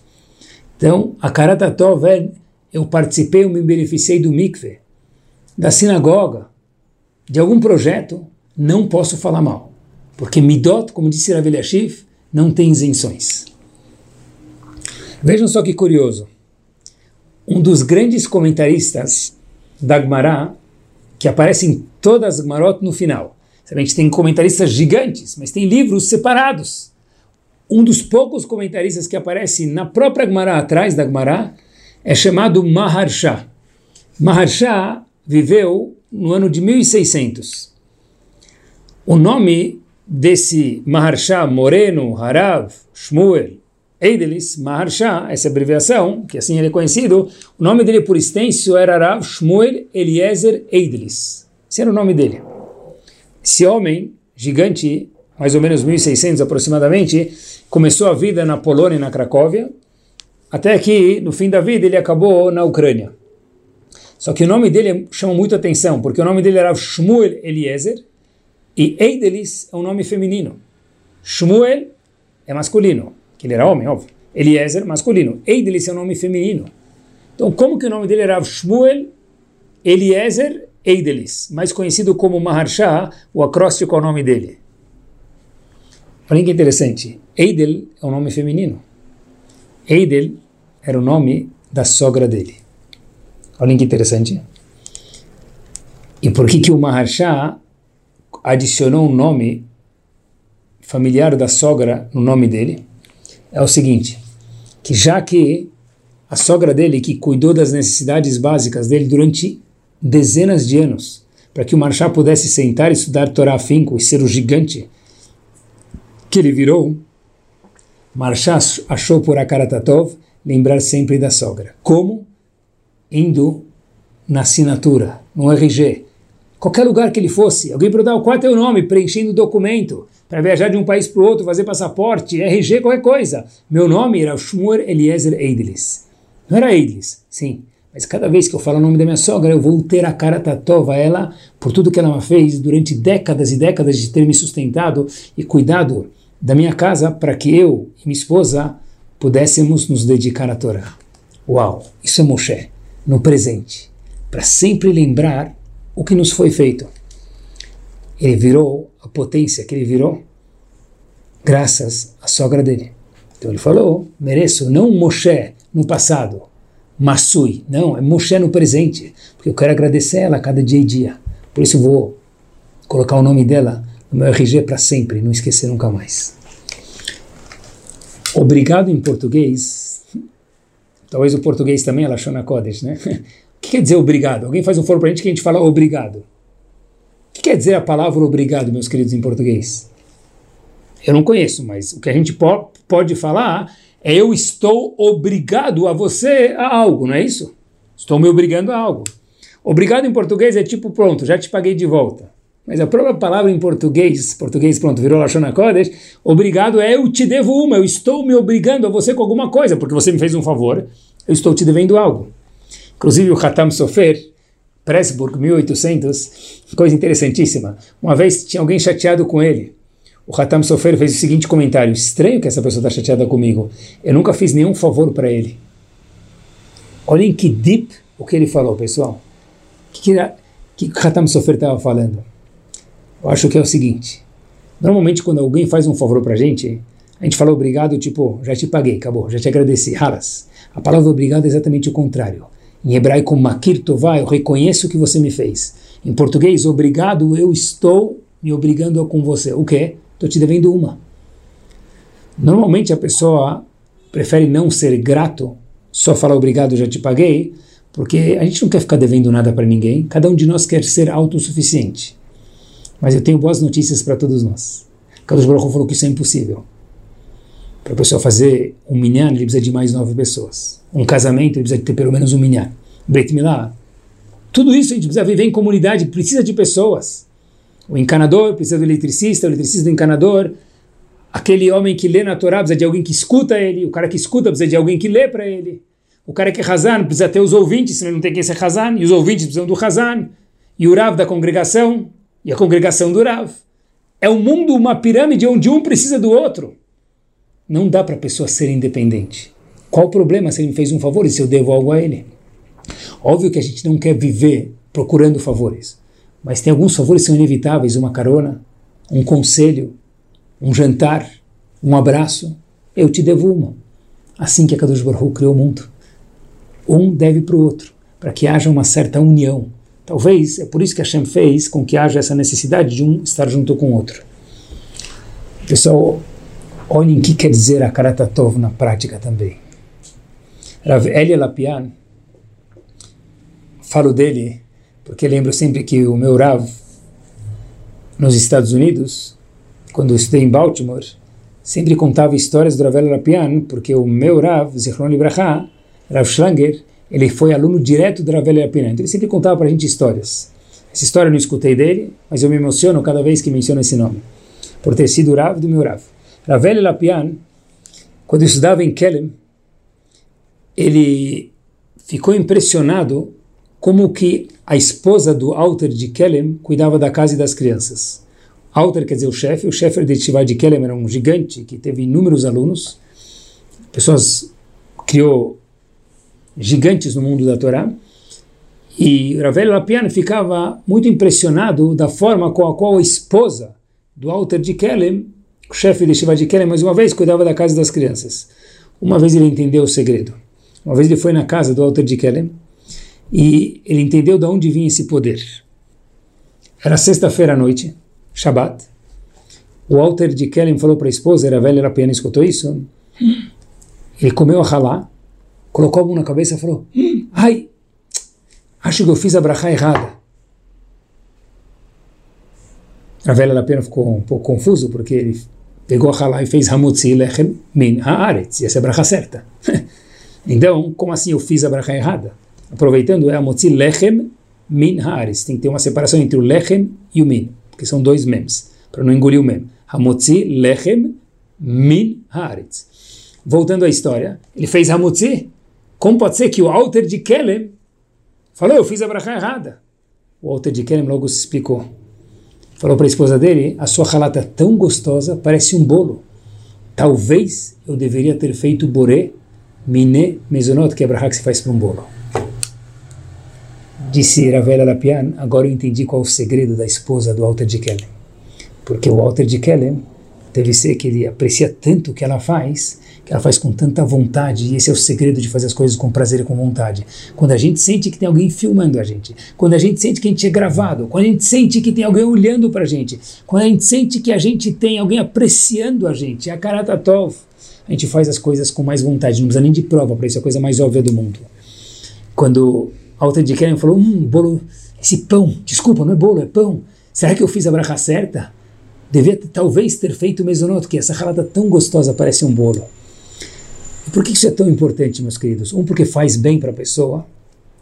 Então, a Karatatov é, eu participei, eu me beneficiei do mikve, da sinagoga, de algum projeto, não posso falar mal. Porque Midot, como disse Rav Eliashiv, não tem isenções. Vejam só que curioso. Um dos grandes comentaristas da Gemara, que aparece em todas as Gemarot no final. A gente tem comentaristas gigantes, mas tem livros separados. Um dos poucos comentaristas que aparece na própria Gemara, atrás da Gemara, é chamado Maharsha. Maharsha viveu no ano de 1600. O nome desse Maharsha Moreno, Harav, Shmuel, Eidelis Maharsha, essa abreviação, que assim ele é conhecido, o nome dele por extenso era Rav Shmuel Eliezer Eidelis. Esse era o nome dele. Esse homem gigante, mais ou menos 1600 aproximadamente, começou a vida na Polônia e na Cracóvia, até que no fim da vida ele acabou na Ucrânia. Só que o nome dele chama muito atenção, porque o nome dele era Shmuel Eliezer e Eidelis é um nome feminino. Shmuel é masculino, que ele era homem, óbvio. Eliezer, masculino. Eidelis é um nome feminino. Então, como que o nome dele era Shmuel Eliezer Eidelis, mais conhecido como Maharsha, o acróstico é o nome dele. Olha que interessante. Eidel é um nome feminino. Eidel era o nome da sogra dele. Olha que interessante. E por que, que o Maharsha adicionou um nome familiar da sogra no nome dele? É o seguinte, que já que a sogra dele, que cuidou das necessidades básicas dele durante dezenas de anos, para que o Maharsha pudesse sentar e estudar Torá afinco e ser o gigante que ele virou, Maharsha achou por Akaratatov lembrar sempre da sogra. Como? Indo na assinatura, no RG. Qualquer lugar que ele fosse, alguém perguntar qual é teu nome, preenchendo o documento, para viajar de um país para o outro, fazer passaporte, RG, qualquer coisa. Meu nome era Shmuel Eliezer Eidlis. Não era Eidlis, sim. Mas cada vez que eu falo o nome da minha sogra, eu vou ter a cara tatova a ela por tudo que ela fez durante décadas e décadas de ter me sustentado e cuidado da minha casa para que eu e minha esposa pudéssemos nos dedicar à Torá. Uau, isso é Moshe, no presente, para sempre lembrar o que nos foi feito. Ele virou a potência que ele virou graças à sogra dele. Então ele falou, mereço não Moshe no passado, Masui, não, é Moshe no presente, porque eu quero agradecer ela cada dia e dia. Por isso vou colocar o nome dela no meu RG para sempre, não esquecer nunca mais. Obrigado em português, talvez o português também é Lashona Kodesh, né? O que quer dizer obrigado? Alguém faz um foro para a gente que a gente fala obrigado. O que quer dizer a palavra obrigado, meus queridos, em português? Eu não conheço, mas o que a gente po pode falar é eu estou obrigado a você a algo, não é isso? Estou me obrigando a algo. Obrigado em português é tipo pronto, já te paguei de volta. Mas a própria palavra em português, português pronto, virou Lashon Kodesh, obrigado é eu te devo uma, eu estou me obrigando a você com alguma coisa, porque você me fez um favor, eu estou te devendo algo. Inclusive o Hatam Sofer, Pressburg, 1800, coisa interessantíssima. Uma vez tinha alguém chateado com ele. O Hatam Sofer fez o seguinte comentário: estranho que essa pessoa está chateada comigo. Eu nunca fiz nenhum favor para ele. Olhem que deep o que ele falou, pessoal. O que, que, que o Hatam Sofer estava falando? Eu acho que é o seguinte: normalmente quando alguém faz um favor para a gente, a gente fala obrigado, tipo, já te paguei, acabou, já te agradeci, halas. A palavra obrigado é exatamente o contrário. Em hebraico, makir tová, eu reconheço o que você me fez. Em português, obrigado, eu estou me obrigando com você. O quê? Estou te devendo uma. Normalmente a pessoa prefere não ser grato, só falar obrigado, já te paguei, porque a gente não quer ficar devendo nada para ninguém, cada um de nós quer ser autossuficiente. Mas eu tenho boas notícias para todos nós. Carlos Baruch falou que isso é impossível. Para a pessoa fazer um minyan, ele precisa de mais nove pessoas. Um casamento, ele precisa ter pelo menos um minyan. Beit Milá. Tudo isso a gente precisa viver em comunidade, precisa de pessoas. O encanador precisa do eletricista, o eletricista do encanador. Aquele homem que lê na Torá precisa de alguém que escuta ele. O cara que escuta precisa de alguém que lê para ele. O cara que é Hazan precisa ter os ouvintes, senão não tem quem ser Hazan. E os ouvintes precisam do Hazan. E o Rav da congregação. E a congregação do Rav. É um mundo, uma pirâmide onde um precisa do outro. Não dá para a pessoa ser independente. Qual o problema se ele me fez um favor e se eu devo algo a ele? Óbvio que a gente não quer viver procurando favores, mas tem alguns favores que são inevitáveis: uma carona, um conselho, um jantar, um abraço. Eu te devo uma. Assim que a Kadosh Baruch criou o mundo. Um deve para o outro, para que haja uma certa união. Talvez é por isso que Hashem fez com que haja essa necessidade de um estar junto com o outro. Pessoal, Olhem o que quer dizer a Karatatov na prática também. Rav Elia Lapian, falo dele porque lembro sempre que o meu Rav, nos Estados Unidos, quando eu estudei em Baltimore, sempre contava histórias do Rav Elia Lapian, porque o meu Rav, Zichron Libraha, Rav Schlanger, ele foi aluno direto do Rav Elia Lapian, então ele sempre contava para a gente histórias. Essa história eu não escutei dele, mas eu me emociono cada vez que menciono esse nome. por ter sido Rav do meu Rav. Ravel Lapian, quando estudava em Kelem, ele ficou impressionado como que a esposa do Alter de Kelem cuidava da casa e das crianças. Alter quer dizer o chefe, o chefe de Tivá de Kelem era um gigante que teve inúmeros alunos, pessoas criou gigantes no mundo da Torá, e Ravel Lapian ficava muito impressionado da forma com a qual a esposa do Alter de Kelem, o chefe de Shiva de Kelem, mais uma vez, cuidava da casa das crianças. Uma vez ele entendeu o segredo. Uma vez ele foi na casa do Alter de Kelem e ele entendeu de onde vinha esse poder. Era sexta-feira à noite, Shabbat. O Alter de Kelem falou para a esposa, era velha, era piana, escutou isso. Ele comeu a halá, colocou a mão na cabeça e falou: Ai, acho que eu fiz a brachá errada. A velha pena ficou um pouco confuso, porque ele pegou a halá e fez hamutzi lechem min haaretz, e essa é a brachá certa. então, como assim eu fiz a brachá errada? Aproveitando, é hamutzi lechem min haaretz. Tem que ter uma separação entre o lechem e o min, porque são dois mems, para não engolir o mem. Hamutzi lechem min haaretz. Voltando à história, ele fez hamutzi. Como pode ser que o alter de Kelem falou, eu fiz a brachá errada? O alter de Kelem logo se explicou falou para a esposa dele: A sua halata é tão gostosa, parece um bolo. Talvez eu deveria ter feito boré, miné, mezonot, que é que se faz para um bolo. Disse Ravela Lapian: Agora eu entendi qual é o segredo da esposa do Walter de Kellen. Porque o Walter de Kellen deve ser que ele aprecia tanto o que ela faz que ela faz com tanta vontade, e esse é o segredo de fazer as coisas com prazer e com vontade. Quando a gente sente que tem alguém filmando a gente, quando a gente sente que a gente é gravado, quando a gente sente que tem alguém olhando para a gente, quando a gente sente que a gente tem alguém apreciando a gente, é a Karatatov, a gente faz as coisas com mais vontade, não precisa nem de prova para isso, é a coisa mais óbvia do mundo. Quando a outra de Keren falou, hum, bolo, esse pão, desculpa, não é bolo, é pão, será que eu fiz a bracha certa? Devia talvez ter feito o mesonot, que essa halata tão gostosa parece um bolo. Por que isso é tão importante, meus queridos? Um, porque faz bem para a pessoa,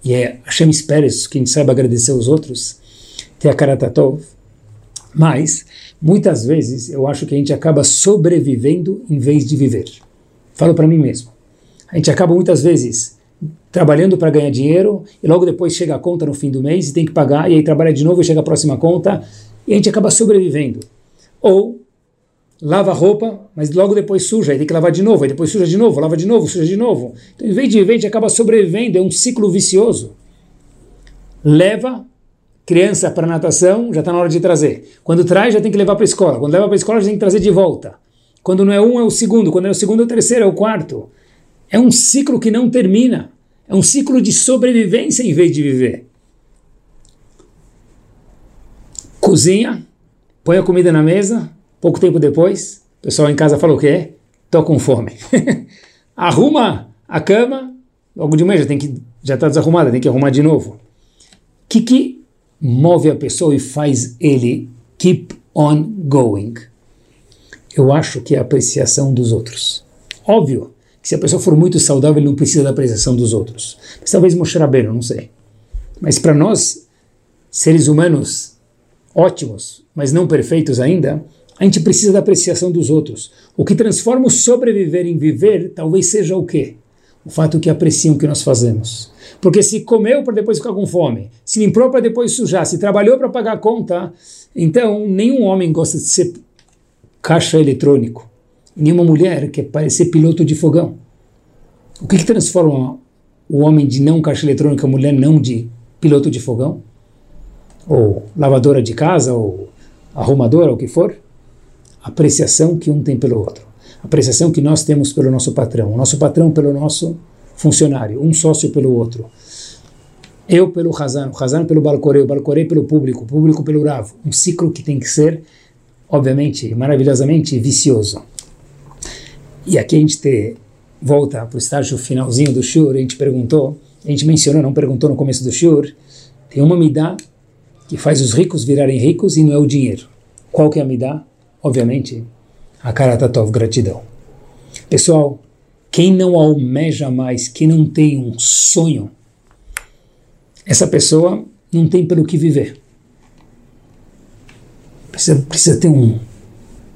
e é Hashem espera isso, que a gente saiba agradecer os outros, ter a karatatov. Mas, muitas vezes, eu acho que a gente acaba sobrevivendo em vez de viver. Falo para mim mesmo. A gente acaba muitas vezes trabalhando para ganhar dinheiro e logo depois chega a conta no fim do mês e tem que pagar, e aí trabalha de novo e chega a próxima conta, e a gente acaba sobrevivendo. Ou lava a roupa, mas logo depois suja, aí tem que lavar de novo, aí depois suja de novo, lava de novo, suja de novo. Então, em vez de gente acaba sobrevivendo, é um ciclo vicioso. Leva criança para natação, já está na hora de trazer. Quando traz, já tem que levar para a escola. Quando leva para a escola, já tem que trazer de volta. Quando não é um, é o segundo. Quando é o segundo, é o terceiro, é o quarto. É um ciclo que não termina. É um ciclo de sobrevivência em vez de viver. Cozinha, põe a comida na mesa, Pouco tempo depois, o pessoal em casa falou o quê? Tô com fome. Arruma a cama, logo de manhã já tem que já está desarrumada, tem que arrumar de novo. O que, que move a pessoa e faz ele keep on going? Eu acho que é a apreciação dos outros. Óbvio que se a pessoa for muito saudável, ele não precisa da apreciação dos outros. Mas talvez Moshe Rabbeinu, não sei. Mas para nós, seres humanos ótimos, mas não perfeitos ainda, a gente precisa da apreciação dos outros. O que transforma o sobreviver em viver talvez seja o quê? O fato que apreciam o que nós fazemos. Porque se comeu para depois ficar com fome, se limpou para depois sujar, se trabalhou para pagar a conta, então nenhum homem gosta de ser caixa eletrônico. Nenhuma mulher quer parecer piloto de fogão. O que, que transforma o homem de não caixa eletrônica, a mulher não de piloto de fogão? Ou lavadora de casa, ou arrumadora, ou o que for? Apreciação que um tem pelo outro, apreciação que nós temos pelo nosso patrão, o nosso patrão pelo nosso funcionário, um sócio pelo outro. Eu pelo Hazan, o Hazan pelo Balcorei, o Balcorei pelo público, o público pelo Rav. Um ciclo que tem que ser, obviamente, maravilhosamente vicioso. E aqui a gente te, volta para o estágio finalzinho do Shur, a gente perguntou, a gente mencionou, não perguntou no começo do Shur, tem uma midá que faz os ricos virarem ricos e não é o dinheiro. Qual que é a midá? Obviamente, a Karatatov, gratidão. Pessoal, quem não almeja mais, quem não tem um sonho, essa pessoa não tem pelo que viver. Precisa, precisa ter um,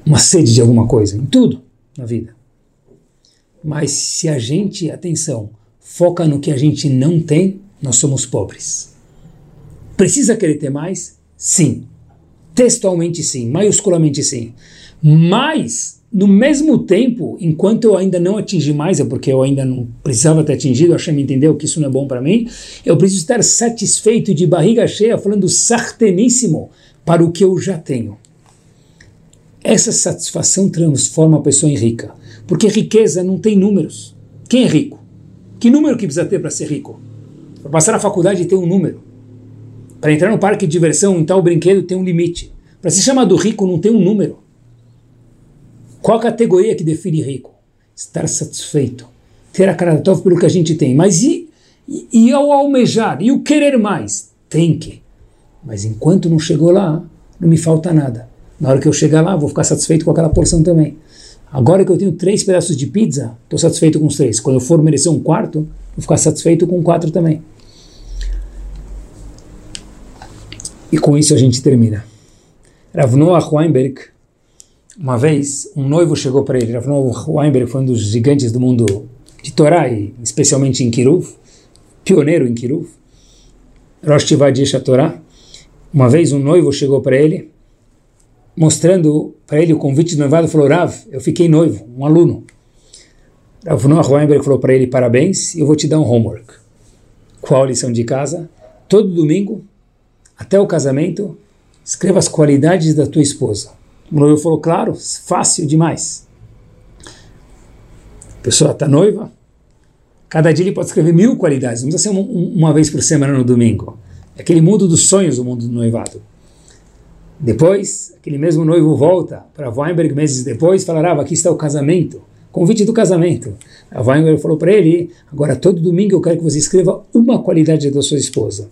uma sede de alguma coisa, em tudo na vida. Mas se a gente, atenção, foca no que a gente não tem, nós somos pobres. Precisa querer ter mais? Sim. Textualmente sim, maiusculamente sim. Mas, no mesmo tempo, enquanto eu ainda não atingi mais, é porque eu ainda não precisava ter atingido, me entendeu que isso não é bom para mim, eu preciso estar satisfeito de barriga cheia, falando sarteníssimo para o que eu já tenho. Essa satisfação transforma a pessoa em rica, porque riqueza não tem números. Quem é rico? Que número que precisa ter para ser rico? Para passar na faculdade tem um número. Para entrar no parque de diversão em tal brinquedo tem um limite. Para ser chamado rico não tem um número. Qual a categoria que define rico? Estar satisfeito. Ter a cara top pelo que a gente tem. Mas e, e, e ao almejar? E o querer mais? Tem que. Mas enquanto não chegou lá, não me falta nada. Na hora que eu chegar lá, vou ficar satisfeito com aquela porção também. Agora que eu tenho três pedaços de pizza, estou satisfeito com os três. Quando eu for merecer um quarto, vou ficar satisfeito com quatro também. E com isso a gente termina. Rav Noah Weinberg, uma vez, um noivo chegou para ele. Rav Noah Weinberg foi um dos gigantes do mundo de Torá, e especialmente em Kiruv, pioneiro em Kiruv. Rosh Tivadish Torá. Uma vez um noivo chegou para ele mostrando para ele o convite do noivado, falou, Rav, eu fiquei noivo, um aluno. Rav Noah Weinberg falou para ele, parabéns, eu vou te dar um homework. Qual a lição de casa? Todo domingo, até o casamento, escreva as qualidades da tua esposa. O noivo falou, claro, fácil demais. A pessoa está noiva, cada dia ele pode escrever mil qualidades, não precisa ser uma, uma vez por semana no domingo. É aquele mundo dos sonhos, o mundo do noivado. Depois, aquele mesmo noivo volta para Weinberg meses depois, falará: aqui está o casamento, convite do casamento. A Weinberg falou para ele: agora todo domingo eu quero que você escreva uma qualidade da sua esposa.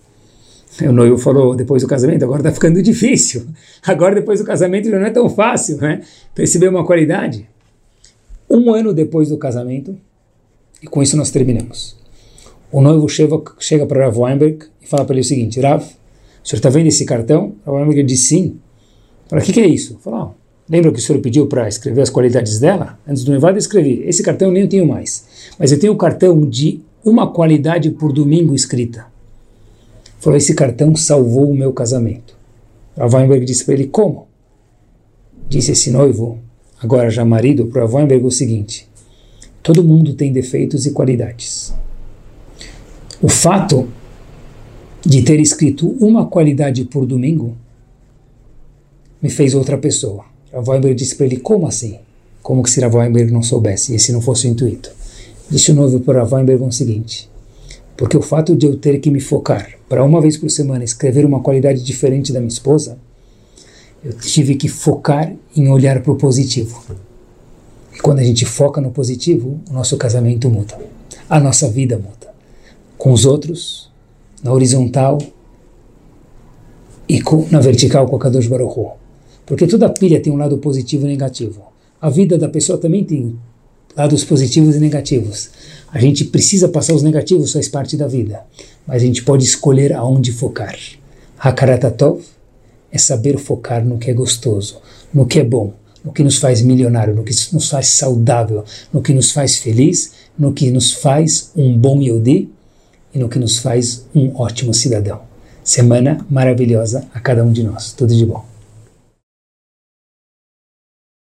O noivo falou depois do casamento: agora está ficando difícil. Agora depois do casamento já não é tão fácil, né? Perceber uma qualidade. Um ano depois do casamento, e com isso nós terminamos. O noivo chega, chega para Rav Weinberg e fala para ele o seguinte: Rav, o senhor está vendo esse cartão? O amigo disse sim. Para que, que é isso? Falou, lembra que o senhor pediu para escrever as qualidades dela? Antes do noivado eu escrevi. Esse cartão eu nem tenho mais. Mas eu tenho o cartão de uma qualidade por domingo escrita. Falou, esse cartão salvou o meu casamento. A Weinberg disse para ele, como? Disse esse noivo, agora já marido, para Weinberg o seguinte, todo mundo tem defeitos e qualidades. O fato de ter escrito uma qualidade por domingo me fez outra pessoa. A Weinberg disse para ele, como assim? Como que se a Weinberg não soubesse, e se não fosse o intuito? Disse o noivo para a Weinberg o seguinte, porque o fato de eu ter que me focar para uma vez por semana escrever uma qualidade diferente da minha esposa, eu tive que focar em olhar para o positivo. E quando a gente foca no positivo, o nosso casamento muda, a nossa vida muda. Com os outros, na horizontal e com, na vertical com a Kadosh Baruch. Porque toda pilha tem um lado positivo e negativo. A vida da pessoa também tem lados positivos e negativos. A gente precisa passar os negativos, faz parte da vida. Mas a gente pode escolher aonde focar. Hakaratatov é saber focar no que é gostoso, no que é bom, no que nos faz milionário, no que nos faz saudável, no que nos faz feliz, no que nos faz um bom Yodi e no que nos faz um ótimo cidadão. Semana maravilhosa a cada um de nós. Tudo de bom.